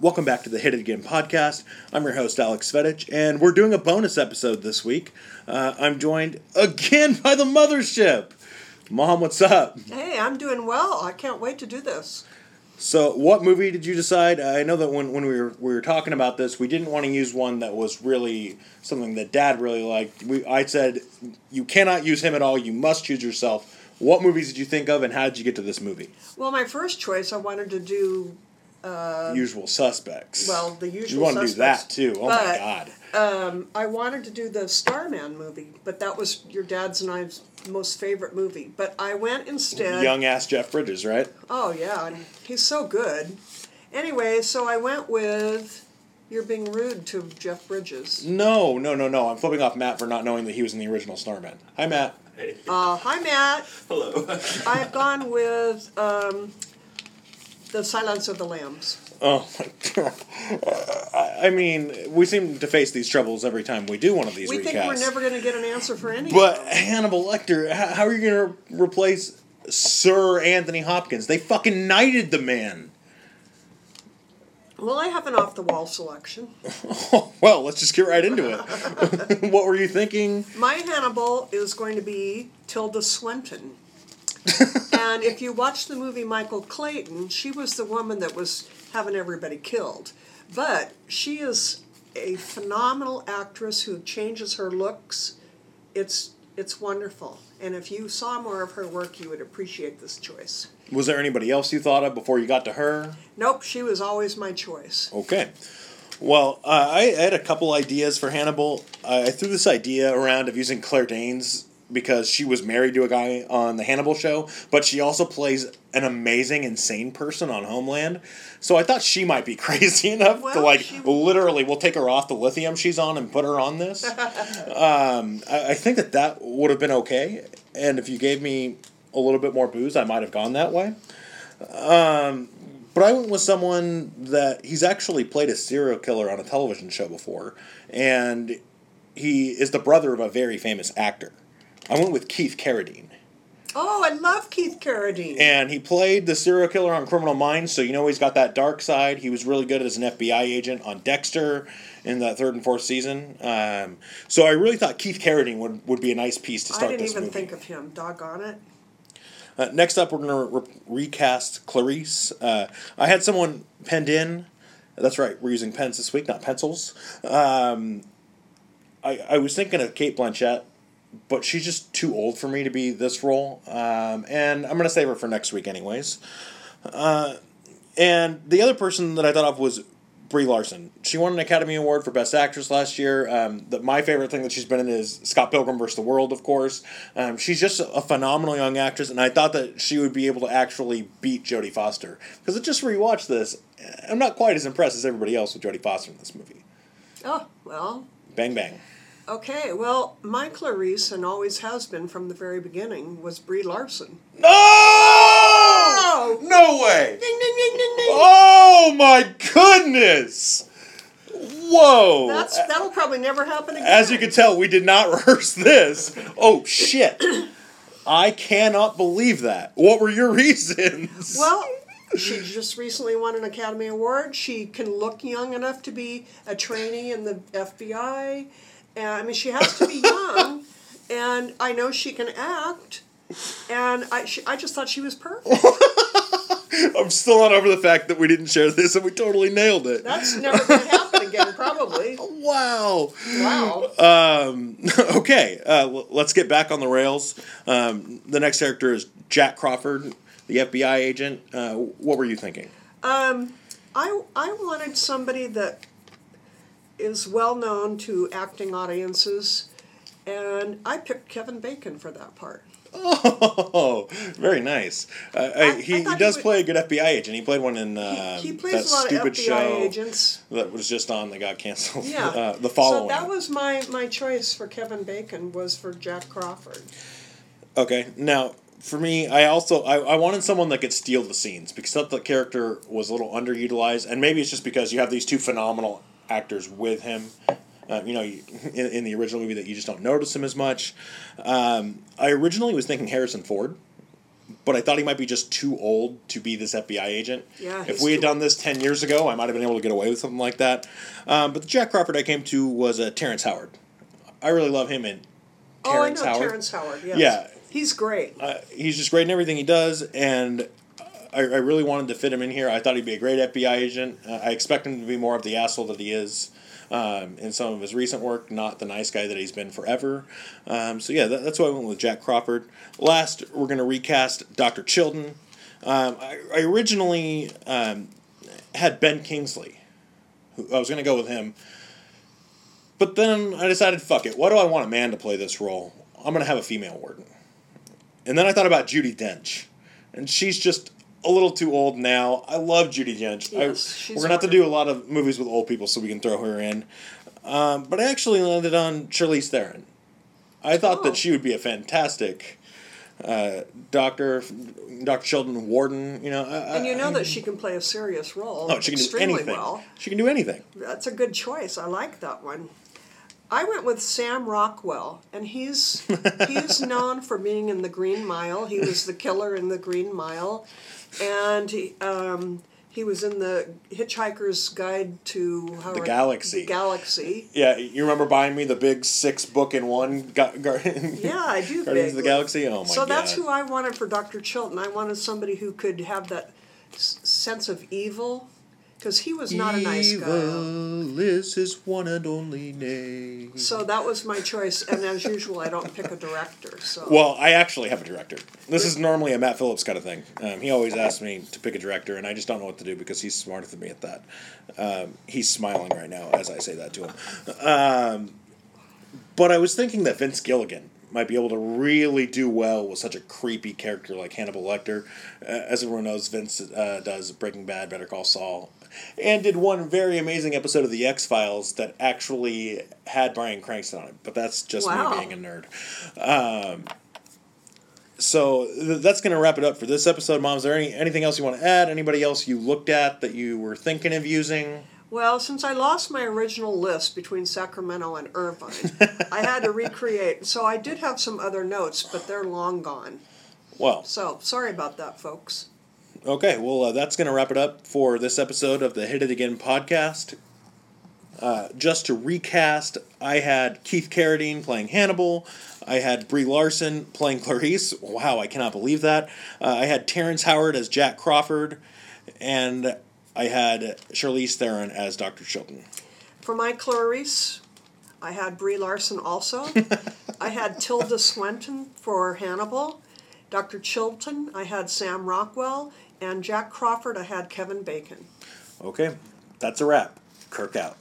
Welcome back to the Hit It Again podcast. I'm your host, Alex Svetich, and we're doing a bonus episode this week. Uh, I'm joined again by the mothership. Mom, what's up? Hey, I'm doing well. I can't wait to do this. So, what movie did you decide? I know that when, when we were we were talking about this, we didn't want to use one that was really something that Dad really liked. We I said you cannot use him at all. You must choose yourself. What movies did you think of, and how did you get to this movie? Well, my first choice, I wanted to do Usual Suspects. Uh, well the usual. Suspects. You want to do that too? Oh my God! Um, I wanted to do the Starman movie, but that was your dad's and I's most favorite movie. But I went instead. Young ass Jeff Bridges, right? Oh yeah, and he's so good. Anyway, so I went with. You're being rude to Jeff Bridges. No, no, no, no. I'm flipping off Matt for not knowing that he was in the original Starman. Hi, Matt. Uh, hi Matt. Hello. I've gone with um, the Silence of the Lambs. Oh my god. Uh, I I mean, we seem to face these troubles every time we do one of these We recasts. think we're never going to get an answer for any. But of them. Hannibal Lecter, how, how are you going to replace Sir Anthony Hopkins? They fucking knighted the man. well, I have an off the wall selection. well, let's just get right into it. what were you thinking? My Hannibal is going to be Tilda Swinton. And if you watch the movie Michael Clayton, she was the woman that was having everybody killed. But she is a phenomenal actress who changes her looks. It's it's wonderful. And if you saw more of her work, you would appreciate this choice. Was there anybody else you thought of before you got to her? Nope, she was always my choice. Okay. Well, uh, I, had a couple ideas for Hannibal. I threw this idea around of using Claire Danes because she was married to a guy on the Hannibal show, but she also plays an amazing, insane person on Homeland. So I thought she might be crazy enough to like she- literally, we'll take her off the lithium she's on and put her on this. um, I, I think that that would have been okay, and if you gave me a little bit more booze, I might have gone that way. But I went with someone that he's actually played a serial killer on a television show before, and he is the brother of a very famous actor. I went with Keith Carradine. Oh, I love Keith Carradine. And he played the serial killer on Criminal Minds, so you know he's got that dark side. He was really good as an FBI agent on Dexter in that third and fourth season. Um, so I really thought Keith Carradine would, would be a nice piece to start with. I didn't even movie. think of him. Doggone it. Uh, next up, we're going to re- recast Clarice. Uh, I had someone penned in. That's right, we're using pens this week, not pencils. Um, I, I was thinking of Cate Blanchett, but she's just too old for me to be this role. Um, and I'm going to save her for next week, anyways. Uh, and the other person that I thought of was Brie Larson. She won an Academy Award for Best Actress last year. Um, the, my favorite thing that she's been in is Scott Pilgrim vs. the World, of course. Um, she's just a phenomenal young actress, and I thought that she would be able to actually beat Jodie Foster. Because I just rewatched this, I'm not quite as impressed as everybody else with Jodie Foster in this movie. Oh, well, Bang bang. Okay. Well, my Clarice, and always has been from the very beginning, was Brie Larson. No! Oh! No way! Ding, ding, ding, ding, ding. Oh my goodness! Whoa! That's, that'll probably never happen again. As you can tell, we did not rehearse this. Oh shit! I cannot believe that. What were your reasons? Well, she just recently won an Academy Award. She can look young enough to be a trainee in the FBI. And, I mean, she has to be young, and I know she can act. And I, she, I just thought she was perfect. I'm still not over the fact that we didn't share this and we totally nailed it. That's never going to happen again, probably. Wow. Wow. Um, okay, uh, let's get back on the rails. Um, the next character is Jack Crawford, the FBI agent. Uh, what were you thinking? Um, I, I wanted somebody that is well known to acting audiences, and I picked Kevin Bacon for that part. Oh, very nice. Uh, uh, I- he, I he thought he does would- play a good FBI agent. He played one in uh, he that lot of stupid show agents. that was just on that got canceled. Yeah. Uh, the following. So that was my, my choice for Kevin Bacon was for Jack Crawford. Okay, now for me, I also I, I wanted someone that could steal the scenes because I thought the character was a little underutilized, and maybe it's just because you have these two phenomenal actors with him. Uh, you know, you, in, in the original movie, that you just don't notice him as much. Um, I originally was thinking Harrison Ford, but I thought he might be just too old to be this FBI agent. Yeah, If we had done this 10 years ago, I might have been able to get away with something like that. Um, but the Jack Crawford I came to was uh, Terrence Howard. I really love him in oh, I Terrence know Howard. Terrence Howard. Yes. Yeah. he's great. Uh, he's just great in everything he does, and I, I really wanted to fit him in here. I thought he'd be a great FBI agent. Uh, I expect him to be more of the asshole that he is um, in some of his recent work, not the nice guy that he's been forever. Um, so yeah, that, that's why I went with Jack Crawford. Last, we're going to recast Dr. Chilton. Um, I, I originally um, had Ben Kingsley. Who, I was going to go with him. But then I decided, fuck it. Why do I want a man to play this role? I'm going to have a female warden. And then I thought about Judi Dench. And she's just a little too old now. I love Judi Dench. I- Yes, she's we're going to have to do a lot of movies with old people so we can throw her in. Um, but I actually landed on Charlize Theron. I thought Oh. that she would be a fantastic uh, doctor, Dr. Chilton Warden. You know, I, and you know I- that she can play a serious role Oh, she can do anything. well. She can do anything. That's a good choice. I like that one. I went with Sam Rockwell, and he's he's known for being in the Green Mile. He was the killer in the Green Mile, and he um, he was in the Hitchhiker's Guide to how The Galaxy. The Galaxy. Yeah, you remember buying me the big six book in one ga- gar- Yeah, I do. Guardians of the. Galaxy? Oh my so god. So that's who I wanted for Dr. Chilton. I wanted somebody who could have that s- sense of evil, because he was not a nice guy. Evil is his one and only name. So that was my choice, and as usual, I don't pick a director. So Well, I actually have a director. This is normally a Matt Phillips kind of thing. Um, he always asks me to pick a director, and I just don't know what to do because he's smarter than me at that. Um, he's smiling right now as I say that to him. Um, but I was thinking that Vince Gilligan might be able to really do well with such a creepy character like Hannibal Lecter. Uh, as everyone knows, Vince uh, does Breaking Bad, Better Call Saul, and did one very amazing episode of The X Files that actually had Bryan Cranston on it. But that's just Wow. me being a nerd. Um, so th- that's going to wrap it up for this episode, Mom. Is there any anything else you want to add? Anybody else you looked at that you were thinking of using? Well, since I lost my original list between Sacramento and Irvine, I had to recreate. So I did have some other notes, but they're long gone. Well, So sorry about that, folks. Okay, well, uh, that's going to wrap it up for this episode of the Hit It Again podcast. Uh, just to recast, I had Keith Carradine playing Hannibal. I had Brie Larson playing Clarice. Wow, I cannot believe that. Uh, I had Terrence Howard as Jack Crawford. And I had Charlize Theron as Dr. Chilton. For my Clarice, I had Brie Larson also. I had Tilda Swinton for Hannibal. Dr. Chilton, I had Sam Rockwell. And Jack Crawford, I had Kevin Bacon. Okay, that's a wrap. Kirk out.